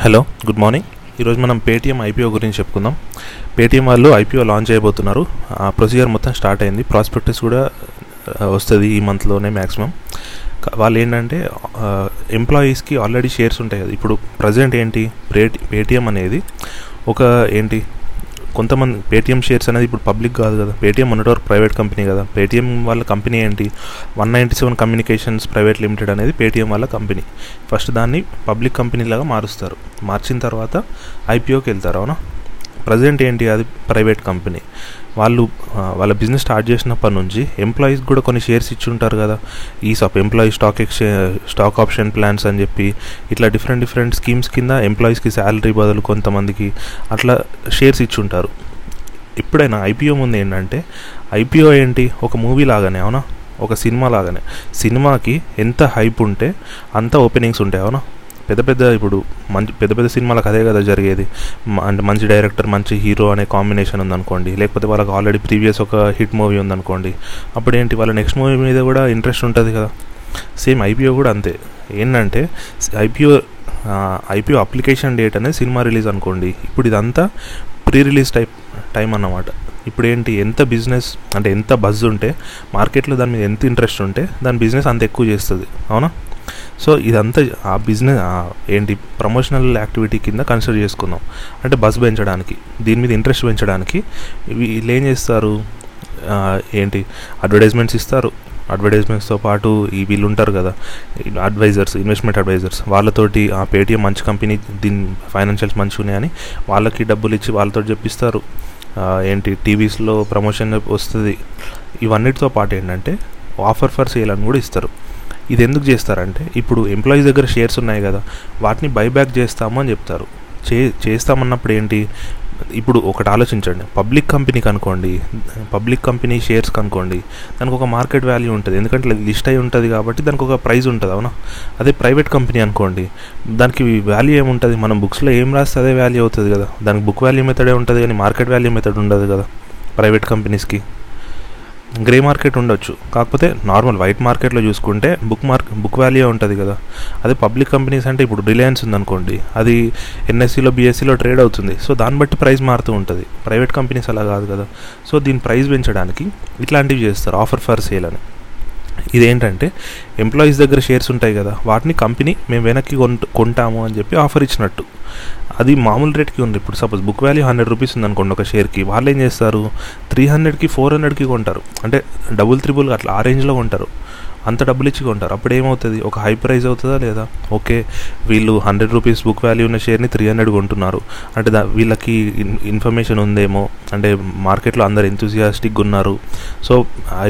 Hello good morning. ఈరోజు మనం Paytm IPO గురించి చెప్పుకుందాం. పేటీఎం వాళ్ళు ఐపీఓ లాంచ్ చేయబోతున్నారు. ఆ ప్రొసీజర్ మొత్తం స్టార్ట్ అయింది. ప్రాస్పెక్టస్ కూడా వస్తుంది ఈ మంత్లోనే మ్యాక్సిమం వాళ్ళు ఏంటంటే ఎంప్లాయీస్కి ఆల్రెడీ షేర్స్ ఉంటాయి కదా. ఇప్పుడు ప్రజెంట్ ఏంటి? పేటీఎం అనేది ఒక ఏంటి? కొంతమంది పేటీఎం షేర్స్ అనేది ఇప్పుడు పబ్లిక్ కాదు కదా. పేటీఎం మొన్నటి ప్రైవేట్ కంపెనీ కదా. పేటీఎం వాళ్ళ కంపెనీ ఏంటి? One ninety seven communications private limited అనేది పేటీఎం వాళ్ళ కంపెనీ ఫస్ట్ దాన్ని పబ్లిక్ కంపెనీలాగా మారుస్తారు. మార్చిన తర్వాత ఐపీఓకి వెళ్తారు అవునా? ప్రజెంట్ ఏంటి అది? ప్రైవేట్ కంపెనీ వాళ్ళు వాళ్ళ బిజినెస్ స్టార్ట్ చేసినప్పటి నుంచి ఎంప్లాయీస్ కూడా కొన్ని షేర్స్ ఇచ్చి ఉంటారు కదా. ఈ సప్ employee stock exchange stock option plans అని చెప్పి ఇట్లా డిఫరెంట్ డిఫరెంట్ స్కీమ్స్ కింద ఎంప్లాయీస్కి శాలరీ బదులు కొంతమందికి అట్లా షేర్స్ ఇచ్చి ఉంటారు ఎప్పుడైనా ఐపీఓ ముందు ఏంటంటే ఐపీఓ ఏంటి? ఒక మూవీ లాగానే అవునా? ఒక సినిమా లాగానే. సినిమాకి ఎంత హైప్ ఉంటే అంత ఓపెనింగ్స్ ఉంటాయి అవునా? పెద్ద పెద్ద ఇప్పుడు మంచి పెద్ద పెద్ద సినిమాలకు అదే కదా జరిగేది. అంటే మంచి డైరెక్టర్ మంచి హీరో అనే కాంబినేషన్ ఉందనుకోండి. లేకపోతే వాళ్ళకి ఆల్రెడీ ప్రీవియస్ ఒక హిట్ మూవీ ఉందనుకోండి. అప్పుడు ఏంటి వాళ్ళ నెక్స్ట్ మూవీ మీద కూడా ఇంట్రెస్ట్ ఉంటుంది కదా. సేమ్ ఐపీఓ కూడా అంతే. ఏంటంటే ఐపీఓ ఐపీఓ అప్లికేషన్ డేట్ అనేది సినిమా రిలీజ్ అనుకోండి. ఇప్పుడు ఇదంతా ప్రీ రిలీజ్ టైప్ టైం అన్నమాట. ఇప్పుడు ఏంటి ఎంత బిజినెస్ అంటే ఎంత బజ్ ఉంటే మార్కెట్లో దాని మీద ఎంత ఇంట్రెస్ట్ ఉంటే దాని బిజినెస్ అంత ఎక్కువ చేస్తుంది. అవునా? సో ఇదంతా ఆ బిజినెస్ ఏంటి ప్రమోషనల్ యాక్టివిటీ కింద కన్సిడర్ చేసుకుందాం అంటే బస్ పెంచడానికి దీని మీద ఇంట్రెస్ట్ పెంచడానికి. వీళ్ళు ఏం చేస్తారు? ఏంటి అడ్వర్టైజ్మెంట్స్ ఇస్తారు. అడ్వర్టైజ్మెంట్స్తో పాటు ఈ వీళ్ళు ఉంటారు కదా అడ్వైజర్స్ ఇన్వెస్ట్మెంట్ అడ్వైజర్స్. వాళ్ళతోటి ఆ పేటీఎం మంచి కంపెనీ దీని ఫైనాన్షియల్స్ మంచిగా ఉన్నాయని వాళ్ళకి డబ్బులు ఇచ్చి వాళ్ళతో చెప్పిస్తారు. ఏంటి టీవీస్లో ప్రమోషన్ వస్తుంది. ఇవన్నిటితో పాటు ఏంటంటే ఆఫర్ ఫర్ సేల్ అని కూడా ఇస్తారు. ఇది ఎందుకు చేస్తారంటే ఇప్పుడు ఎంప్లాయీస్ దగ్గర షేర్స్ ఉన్నాయి కదా వాటిని బైబ్యాక్ చేస్తాము అని చెప్తారు. చే చేస్తామన్నప్పుడు ఏంటి ఇప్పుడు ఒకటి ఆలోచించండి. పబ్లిక్ కంపెనీ కనుకోండి పబ్లిక్ కంపెనీ షేర్స్ కనుకోండి దానికి ఒక మార్కెట్ వాల్యూ ఉంటుంది. ఎందుకంటే లిస్ట్ అయి ఉంటుంది కాబట్టి దానికి ఒక ప్రైస్ ఉంటుంది అవునా? అదే ప్రైవేట్ కంపెనీ అనుకోండి దానికి వాల్యూ ఏముంటుంది? మనం బుక్స్లో ఏం రాస్తే అదే వాల్యూ అవుతుంది కదా. దానికి బుక్ వాల్యూ మెథడే ఉంటుంది కానీ మార్కెట్ వాల్యూ మెథడ్ ఉండదు కదా ప్రైవేట్ కంపెనీస్కి గ్రే మార్కెట్ ఉండొచ్చు. కాకపోతే నార్మల్ వైట్ మార్కెట్లో చూసుకుంటే బుక్ మార్క్ బుక్ వాల్యూ ఉంటుంది కదా. అదే పబ్లిక్ కంపెనీస్ అంటే ఇప్పుడు రిలయన్స్ ఉందనుకోండి అది ఎన్ఎస్సిలో బీఎస్సీలో ట్రేడ్ అవుతుంది. సో దాన్ని బట్టి ప్రైస్ మారుతూ ఉంటుంది. ప్రైవేట్ కంపెనీస్ అలా కాదు కదా. సో దీని ప్రైస్ పెంచడానికి ఇట్లాంటివి చేస్తారు ఆఫర్ ఫర్ సేల్ అని. ఇదేంటంటే ఎంప్లాయీస్ దగ్గర షేర్స్ ఉంటాయి కదా వాటిని కంపెనీ మేము వెనక్కి కొంటు కొంటాము అని చెప్పి ఆఫర్ ఇచ్చినట్టు. అది మామూలు రేట్కి ఉంది. ఇప్పుడు suppose book value hundred rupees ఉందనుకోండి ఒక షేర్కి వాళ్ళు ఏం చేస్తారు త్రీ హండ్రెడ్కి ఫోర్ హండ్రెడ్కి కొంటారు. అంటే డబుల్ త్రిబుల్ అట్లా ఆ రేంజ్లో కొంటారు. అంత డబ్బులు ఇచ్చి కొంటారు అప్పుడు ఏమవుతుంది? ఒక హై ప్రైస్ అవుతుందా లేదా? ఓకే వీళ్ళు హండ్రెడ్ రూపీస్ బుక్ వాల్యూ ఉన్న షేర్ని త్రీ హండ్రెడ్ కొంటున్నారు. అంటే దా వీళ్ళకి ఇన్ఫర్మేషన్ ఉందేమో? అంటే మార్కెట్లో అందరు ఎంతూజియాస్టిక్గా ఉన్నారు. సో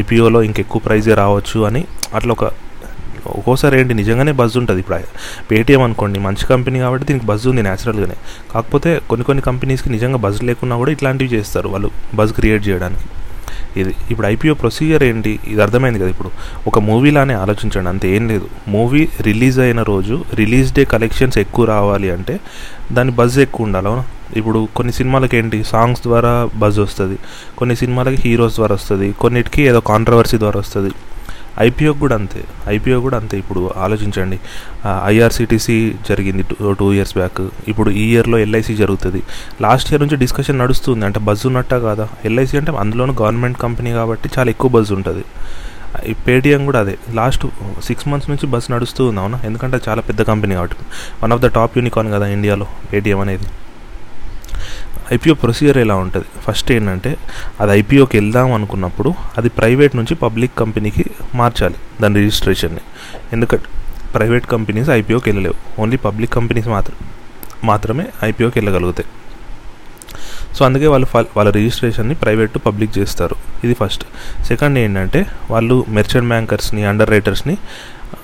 ఐపీఓలో ఇంకెక్కువ ప్రైజే రావచ్చు అని అట్లా ఒక ఒక్కోసారి ఏంటి? నిజంగానే బజ్ ఉంటుంది. ఇప్పుడు పేటీఎం అనుకోండి మంచి కంపెనీ కాబట్టి దీనికి బజ్ ఉంది న్యాచురల్గానే కాకపోతే కొన్ని కొన్ని కంపెనీస్కి నిజంగా బజ్ లేకున్నా కూడా ఇట్లాంటివి చేస్తారు వాళ్ళు బజ్ క్రియేట్ చేయడానికి. ఇది ఇప్పుడు ఐపీఓ ప్రొసీజర్ ఏంటి? ఇది అర్థమైంది కదా ఇప్పుడు. ఒక మూవీలానే ఆలోచించండి అంతే ఏం లేదు. మూవీ రిలీజ్ అయిన రోజు రిలీజ్ డే కలెక్షన్స్ ఎక్కువ రావాలి అంటే దాని బజ్ ఎక్కువ ఉండాలి అవునా? ఇప్పుడు కొన్ని సినిమాలకి ఏంటి? సాంగ్స్ ద్వారా బజ్ వస్తుంది. కొన్ని సినిమాలకి హీరోస్ ద్వారా వస్తుంది. కొన్నిటికి ఏదో కాంట్రవర్సీ ద్వారా వస్తుంది. ఐపీఓ కూడా అంతే. ఐపీఓ కూడా అంతే. ఇప్పుడు ఆలోచించండి. ఐఆర్సీటీసీ జరిగింది టూ టూ ఇయర్స్ బ్యాక్. ఇప్పుడు ఈ ఇయర్లో ఎల్ఐసి జరుగుతుంది. లాస్ట్ ఇయర్ నుంచి డిస్కషన్ నడుస్తుంది. అంటే బజ్ ఉన్నట్టా కాదా? ఎల్ఐసి అంటే అందులోనూ గవర్నమెంట్ కంపెనీ కాబట్టి చాలా ఎక్కువ బజ్ ఉంటుంది. ఈ పేటిఎం కూడా అదే. లాస్ట్ సిక్స్ మంత్స్ నుంచి బస్ నడుస్తూ ఉంది అవునా? ఎందుకంటే చాలా పెద్ద కంపెనీ కాబట్టి. One of the top unicorn కదా ఇండియాలో పేటిఎం అనేది. ఐపీఓ ప్రొసీజర్ ఎలా ఉంటుంది? ఫస్ట్ ఏంటంటే అది ఐపీఓకి వెళ్దాం అనుకున్నప్పుడు అది ప్రైవేట్ నుంచి పబ్లిక్ కంపెనీకి మార్చాలి దాని రిజిస్ట్రేషన్ని. ఎందుకంటే ప్రైవేట్ కంపెనీస్ ఐపీఓకి వెళ్ళలేవు. ఓన్లీ పబ్లిక్ కంపెనీస్ మాత్రం మాత్రమే ఐపీఓకి వెళ్ళగలుగుతాయి. సో అందుకే వాళ్ళు వాళ్ళ రిజిస్ట్రేషన్ని ప్రైవేట్ టు పబ్లిక్ చేస్తారు. ఇది ఫస్ట్. సెకండ్ ఏంటంటే వాళ్ళు మెర్చెంట్ బ్యాంకర్స్ని అండర్ రైటర్స్ని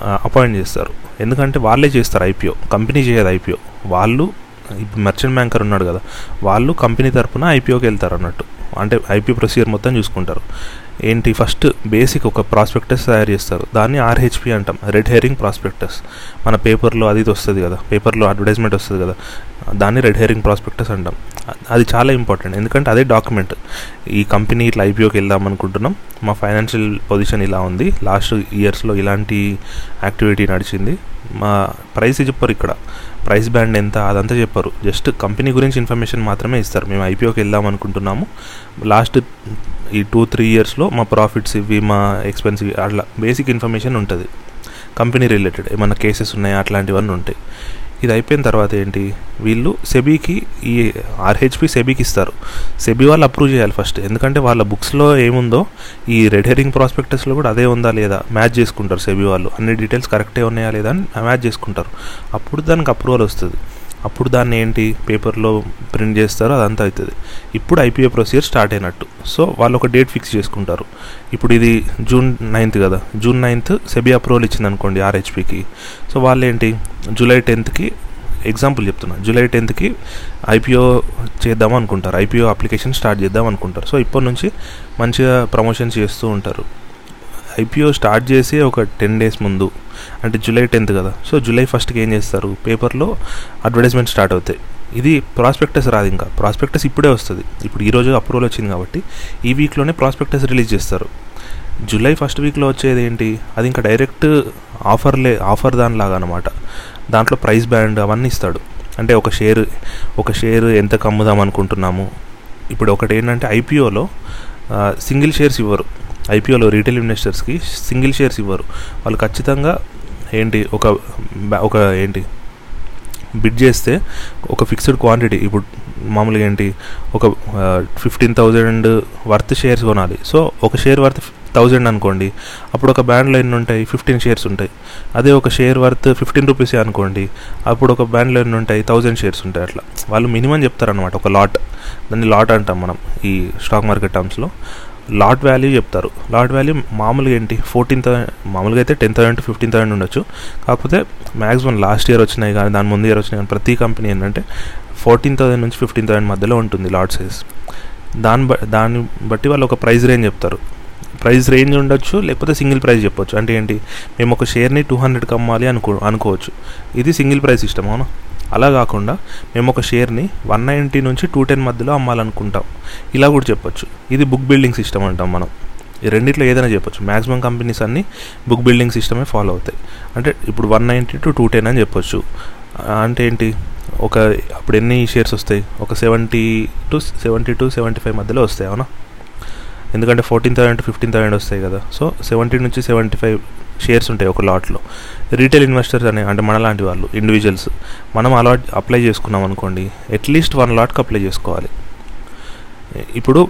అపాయింట్ చేస్తారు. ఎందుకంటే వాళ్ళే చేస్తారు ఐపీఓ. కంపెనీ చేయదు ఐపీఓ. వాళ్ళు ఇప్పుడు మర్చెంట్ బ్యాంకర్ ఉన్నాడు కదా వాళ్ళు కంపెనీ తరఫున ఐపీఓకి వెళ్తారు అన్నట్టు. అంటే ఐపీఓ ప్రొసీజర్ మొత్తం చూసుకుంటారు. ఏంటి? ఫస్ట్ బేసిక్ ఒక ప్రాస్పెక్టస్ తయారు చేస్తారు. దాన్ని ఆర్హెచ్పి అంటాం. రెడ్ హెరింగ్ ప్రాస్పెక్టస్ మన పేపర్లో అది ఇది వస్తుంది కదా పేపర్లో అడ్వర్టైజ్మెంట్ వస్తుంది కదా దాన్ని రెడ్ హెరింగ్ ప్రాస్పెక్టస్ అంటాం. అది చాలా ఇంపార్టెంట్ ఎందుకంటే అదే డాక్యుమెంట్ ఈ కంపెనీ ఇట్లా ఐపీఓకి వెళ్దాం అనుకుంటున్నాం. మా ఫైనాన్షియల్ పొజిషన్ ఇలా ఉంది. లాస్ట్ ఇయర్స్లో ఇలాంటి యాక్టివిటీ నడిచింది. మా ప్రైస్ చెప్పరు ఇక్కడ. ప్రైస్ బ్యాండ్ ఎంత అదంతా చెప్పరు. జస్ట్ కంపెనీ గురించి ఇన్ఫర్మేషన్ మాత్రమే ఇస్తారు. మేము ఐపీఓకి వెళ్దాం అనుకుంటున్నాము. లాస్ట్ ఈ టూ త్రీ ఇయర్స్లో మా ప్రాఫిట్స్ ఇవి మా ఎక్స్పెన్సివ్ అట్లా బేసిక్ ఇన్ఫర్మేషన్ ఉంటుంది. కంపెనీ రిలేటెడ్ ఏమైనా కేసెస్ ఉన్నాయా? అట్లాంటివన్నీ ఉంటాయి. ఇది అయిపోయిన తర్వాత ఏంటి? వీళ్ళు సెబీకి ఈ ఆర్హెచ్పి సెబీకి ఇస్తారు. సెబీ వాళ్ళు అప్రూవ్ చేయాలి ఫస్ట్. ఎందుకంటే వాళ్ళ బుక్స్లో ఏముందో ఈ రెడ్ హెరింగ్ ప్రాస్పెక్టస్లో కూడా అదే ఉందా లేదా మ్యాచ్ చేసుకుంటారు సెబీ వాళ్ళు. అన్ని డీటెయిల్స్ కరెక్టే ఉన్నాయా లేదా అని మ్యాచ్ చేసుకుంటారు. అప్పుడు దానికి అప్రూవల్ వస్తుంది. అప్పుడు దాన్ని ఏంటి పేపర్లో ప్రింట్ చేస్తారో అదంతా అవుతుంది. ఇప్పుడు ఐపీఓ ప్రొసీజర్ స్టార్ట్ అయినట్టు. సో వాళ్ళు ఒక డేట్ ఫిక్స్ చేసుకుంటారు. ఇప్పుడు ఇది జూన్ నైన్త్ కదా. జూన్ నైన్త్ సెబీ అప్రూవల్ ఇచ్చింది అనుకోండి ఆర్హెచ్పికి. సో వాళ్ళు ఏంటి జూలై టెన్త్కి ఎగ్జాంపుల్ చెప్తున్నా. జూలై టెన్త్కి ఐపీఓ చేద్దాం అనుకుంటారు ఐపీఓ అప్లికేషన్ స్టార్ట్ చేద్దాం అనుకుంటారు సో ఇప్పటి నుంచి మంచిగా ప్రమోషన్స్ చేస్తూ ఉంటారు. ఐపీఓ స్టార్ట్ చేసి ఒక టెన్ డేస్ ముందు అంటే జూలై టెన్త్ కదా. సో జూలై ఫస్ట్కి ఏం చేస్తారు? పేపర్లో అడ్వర్టైజ్మెంట్ స్టార్ట్ అవుతాయి. ఇది ప్రాస్పెక్టస్ రాదు ఇంకా. ప్రాస్పెక్టస్ ఇప్పుడే వస్తుంది. ఇప్పుడు ఈరోజు అప్రూవల్ వచ్చింది కాబట్టి ఈ వీక్లోనే ప్రాస్పెక్టస్ రిలీజ్ చేస్తారు. జూలై ఫస్ట్ వీక్లో వచ్చేది ఏంటి? అది ఇంకా డైరెక్ట్ ఆఫర్లే ఆఫర్ దానిలాగా అనమాట దాంట్లో ప్రైస్ బ్యాండ్ అవన్నీ ఇస్తాడు. అంటే ఒక షేర్ ఒక షేర్ ఎంత కమ్ముదాం అనుకుంటున్నాము? ఇప్పుడు ఒకటి ఏంటంటే ఐపీఓలో సింగిల్ షేర్స్ ఇవ్వరు. ఐపీఓలో రీటైల్ ఇన్వెస్టర్స్కి సింగిల్ షేర్స్ ఇవ్వరు. వాళ్ళు ఖచ్చితంగా ఏంటి ఒక ఒక ఏంటి బిడ్ చేస్తే ఒక ఫిక్స్డ్ క్వాంటిటీ. ఇప్పుడు మామూలుగా ఏంటి ఒక ఫిఫ్టీన్ థౌజండ్ వర్త్ షేర్స్ కొనాలి. సో ఒక షేర్ వర్త్ థౌజండ్ అనుకోండి. అప్పుడు ఒక బ్యాండ్లో ఎన్ని ఉంటాయి ఫిఫ్టీన్ షేర్స్ ఉంటాయి. అదే ఒక షేర్ వర్త్ ఫిఫ్టీన్ రూపీసే అనుకోండి. అప్పుడు ఒక బ్యాండ్లో ఎన్ని ఉంటాయి థౌజండ్ షేర్స్ ఉంటాయి అట్లా. వాళ్ళు మినిమం చెప్తారనమాట ఒక లాట్. దాన్ని లాట్ అంటాం మనం ఈ స్టాక్ మార్కెట్ టర్మ్స్లో. లాట్ వాల్యూ చెప్తారు. లాట్ వాల్యూ మామూలుగా ఏంటి? ఫోర్టీన్ థౌసండ్ మామూలుగా అయితే ten thousand to fifteen thousand ఉండొచ్చు. కాకపోతే మ్యాక్సిమం లాస్ట్ ఇయర్ వచ్చినాయి కానీ దాని ముందు ఇయర్ వచ్చినాయి కానీ ప్రతి కంపెనీ ఏంటంటే ఫోర్టీన్ థౌసండ్ నుంచి ఫిఫ్టీన్ థౌసండ్ మధ్యలో ఉంటుంది లాట్ సైజ్ దాన్ని బ దాన్ని బట్టి వాళ్ళు ఒక ప్రైస్ రేంజ్ చెప్తారు. ప్రైస్ రేంజ్ ఉండొచ్చు లేకపోతే సింగిల్ ప్రైస్ చెప్పొచ్చు. అంటే ఏంటి? మేము ఒక షేర్ని టూ హండ్రెడ్కి అమ్మాలి అనుకో అనుకోవచ్చు. ఇది సింగిల్ ప్రైస్ సిస్టమ్ అవునా? అలా కాకుండా మేము ఒక షేర్ని వన్ నైంటీ నుంచి టూ టెన్ మధ్యలో అమ్మాలనుకుంటాం. ఇలా కూడా చెప్పొచ్చు. ఇది బుక్ బిల్డింగ్ సిస్టమ్ అంటాం మనం. ఈ రెండిట్లో ఏదైనా చెప్పొచ్చు. మ్యాక్సిమం కంపెనీస్ అన్నీ బుక్ బిల్డింగ్ సిస్టమే ఫాలో అవుతాయి. అంటే ఇప్పుడు one ninety to two ten అని చెప్పొచ్చు. అంటే ఏంటి? ఒక అప్పుడు ఎన్ని షేర్స్ వస్తాయి? ఒక seventy to seventy to seventy five మధ్యలో వస్తాయి అవునా? ఎందుకంటే ఫోర్టీన్ థౌసండ్ ఫిఫ్టీన్ థౌసండ్ వస్తాయి కదా. సో సెవెంటీ నుంచి సెవెంటీ ఫైవ్ షేర్స్ ఉంటాయి ఒక లాట్లో రీటైల్ ఇన్వెస్టర్స్ అనే అంటే మనలాంటి వాళ్ళు ఇండివిజువల్స్ మనం అలాట్ అప్లై చేసుకున్నాం అనుకోండి అట్లీస్ట్ వన్ లాట్కి అప్లై చేసుకోవాలి. ఇప్పుడు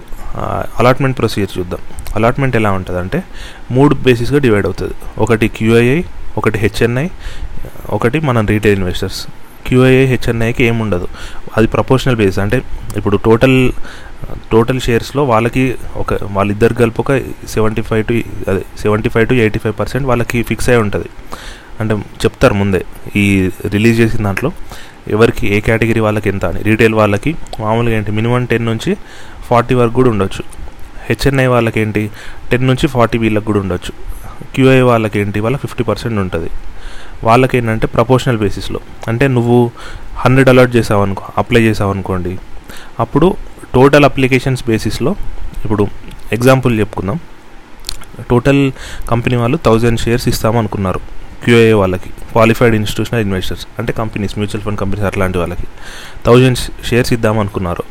అలాట్మెంట్ ప్రొసీజర్ చూద్దాం. అలాట్మెంట్ ఎలా ఉంటుంది అంటే మూడు బేసిస్గా డివైడ్ అవుతుంది. ఒకటి క్యూఐఐ ఒకటి హెచ్ఎన్ఐ ఒకటి మనం రీటైల్ ఇన్వెస్టర్స్ క్యూఐఏ హెచ్ఎన్ఐకి ఏముండదు అది ప్రపోర్షనల్ బేస్ అంటే ఇప్పుడు టోటల్ టోటల్ షేర్స్లో వాళ్ళకి ఒక వాళ్ళిద్దరు కలిపి ఒక సెవెంటీ ఫైవ్ టు అదే seventy five to eighty five percent వాళ్ళకి ఫిక్స్ అయి ఉంటుంది. అంటే చెప్తారు ముందే ఈ రిలీజ్ చేసిన దాంట్లో ఎవరికి ఏ కేటగిరీ వాళ్ళకి ఎంత అని. రీటైల్ వాళ్ళకి మామూలుగా ఏంటి? మినిమం టెన్ నుంచి ఫార్టీ వరకు కూడా ఉండొచ్చు. హెచ్ఎన్ఐ వాళ్ళకి ఏంటి టెన్ నుంచి ఫార్టీ వీళ్ళకి కూడా ఉండొచ్చు. క్యూఐ వాళ్ళకి ఏంటి వాళ్ళ ఫిఫ్టీ పర్సెంట్ ఉంటుంది. వాళ్ళకి ఏంటంటే ప్రపోర్షనల్ బేసిస్లో అంటే నువ్వు హండ్రెడ్ అలర్ట్ చేసావు అనుకో అప్లై చేసావు అనుకోండి అప్పుడు టోటల్ అప్లికేషన్స్ బేసిస్లో ఇప్పుడు ఎగ్జాంపుల్ చెప్పుకుందాం. టోటల్ కంపెనీ వాళ్ళు థౌజండ్ షేర్స్ ఇస్తామనుకున్నారు క్యూఏ వాళ్ళకి క్వాలిఫైడ్ ఇన్స్టిట్యూషనల్ ఇన్వెస్టర్స్ అంటే కంపెనీస్ మ్యూచువల్ ఫండ్ కంపెనీస్ అట్లాంటి వాళ్ళకి. థౌజండ్ షేర్స్ ఇద్దామనుకున్నారు.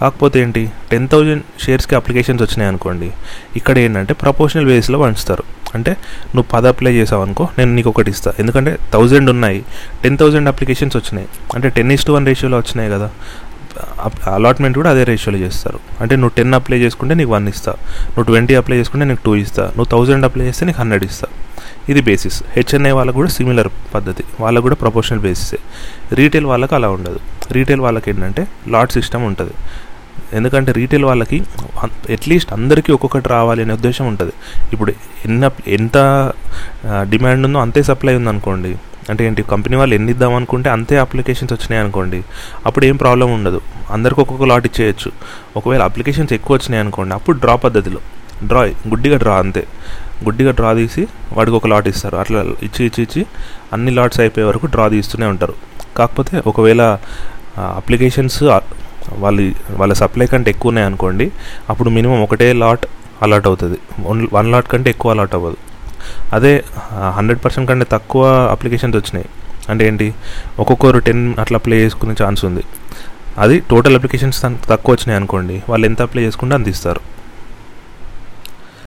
కాకపోతే ఏంటి టెన్ థౌజండ్ షేర్స్కి అప్లికేషన్స్ వచ్చినాయి అనుకోండి ఇక్కడ ఏంటంటే ప్రపోర్షనల్ బేస్లో పంచుతారు. అంటే నువ్వు పది అప్లై చేసావు అనుకో నేను నీకు ఒకటి ఇస్తాను ఎందుకంటే థౌజండ్ ఉన్నాయి టెన్ థౌజండ్ అప్లికేషన్స్ వచ్చినాయి. అంటే టెన్ ఇస్ టు వన్ రేషియోలో వచ్చినాయి కదా. అలాట్మెంట్ కూడా అదే రేషియోలో చేస్తారు. అంటే నువ్వు టెన్ అప్లై చేసుకుంటే నీకు వన్ ఇస్తా. నువ్వు ట్వంటీ అప్లై చేసుకుంటే నీకు టూ ఇస్తా. నువ్వు థౌజండ్ అప్లై చేస్తే నీకు హండ్రెడ్ ఇస్తా. ఇది బేసిస్ హెచ్ఎన్ఐ వాళ్ళకు కూడా సిమిలర్ పద్ధతి. వాళ్ళకు కూడా ప్రొపోర్షనల్ బేసిసే రీటైల్ వాళ్ళకు అలా ఉండదు. రీటైల్ వాళ్ళకి ఏంటంటే లాట్ సిస్టమ్ ఉంటుంది. ఎందుకంటే రీటైల్ వాళ్ళకి అట్లీస్ట్ అందరికీ ఒక్కొక్కటి రావాలి అనే ఉద్దేశం ఉంటుంది. ఇప్పుడు ఎన్న ఎంత డిమాండ్ ఉందో అంతే సప్లై ఉందనుకోండి. అంటే ఏంటి కంపెనీ వాళ్ళు ఎన్ని ఇద్దాం అనుకుంటే అంతే అప్లికేషన్స్ వచ్చినాయి అనుకోండి. అప్పుడు ఏం ప్రాబ్లం ఉండదు. అందరికి ఒక్కొక్క లాట్ ఇచ్చేయచ్చు. ఒకవేళ అప్లికేషన్స్ ఎక్కువ వచ్చినాయి అనుకోండి అప్పుడు డ్రా పద్ధతిలో. డ్రా గుడ్డిగా డ్రా అంతే. గుడ్డిగా డ్రా తీసి వాడికి ఒక లాట్ ఇస్తారు. అట్లా ఇచ్చి ఇచ్చి ఇచ్చి అన్ని లాట్స్ అయిపోయే వరకు డ్రా తీస్తూనే ఉంటారు. కాకపోతే ఒకవేళ అప్లికేషన్స్ వాళ్ళ వాళ్ళ సప్లై కంటే ఎక్కువ ఉన్నాయి అనుకోండి అప్పుడు మినిమం ఒకటే లాట్ అలాట్ అవుతుంది. వన్ వన్ లాట్ కంటే ఎక్కువ అలాట్ అవ్వదు. అదే హండ్రెడ్ పర్సెంట్ కంటే తక్కువ అప్లికేషన్స్ వచ్చినాయి. అంటే ఏంటి? ఒక్కొక్కరు టెన్ అట్లా అప్లై చేసుకునే ఛాన్స్ ఉంది. అది టోటల్ అప్లికేషన్స్ తక్కువ వచ్చినాయి అనుకోండి వాళ్ళు ఎంత అప్లై చేసుకుంటే అంత ఇస్తారు.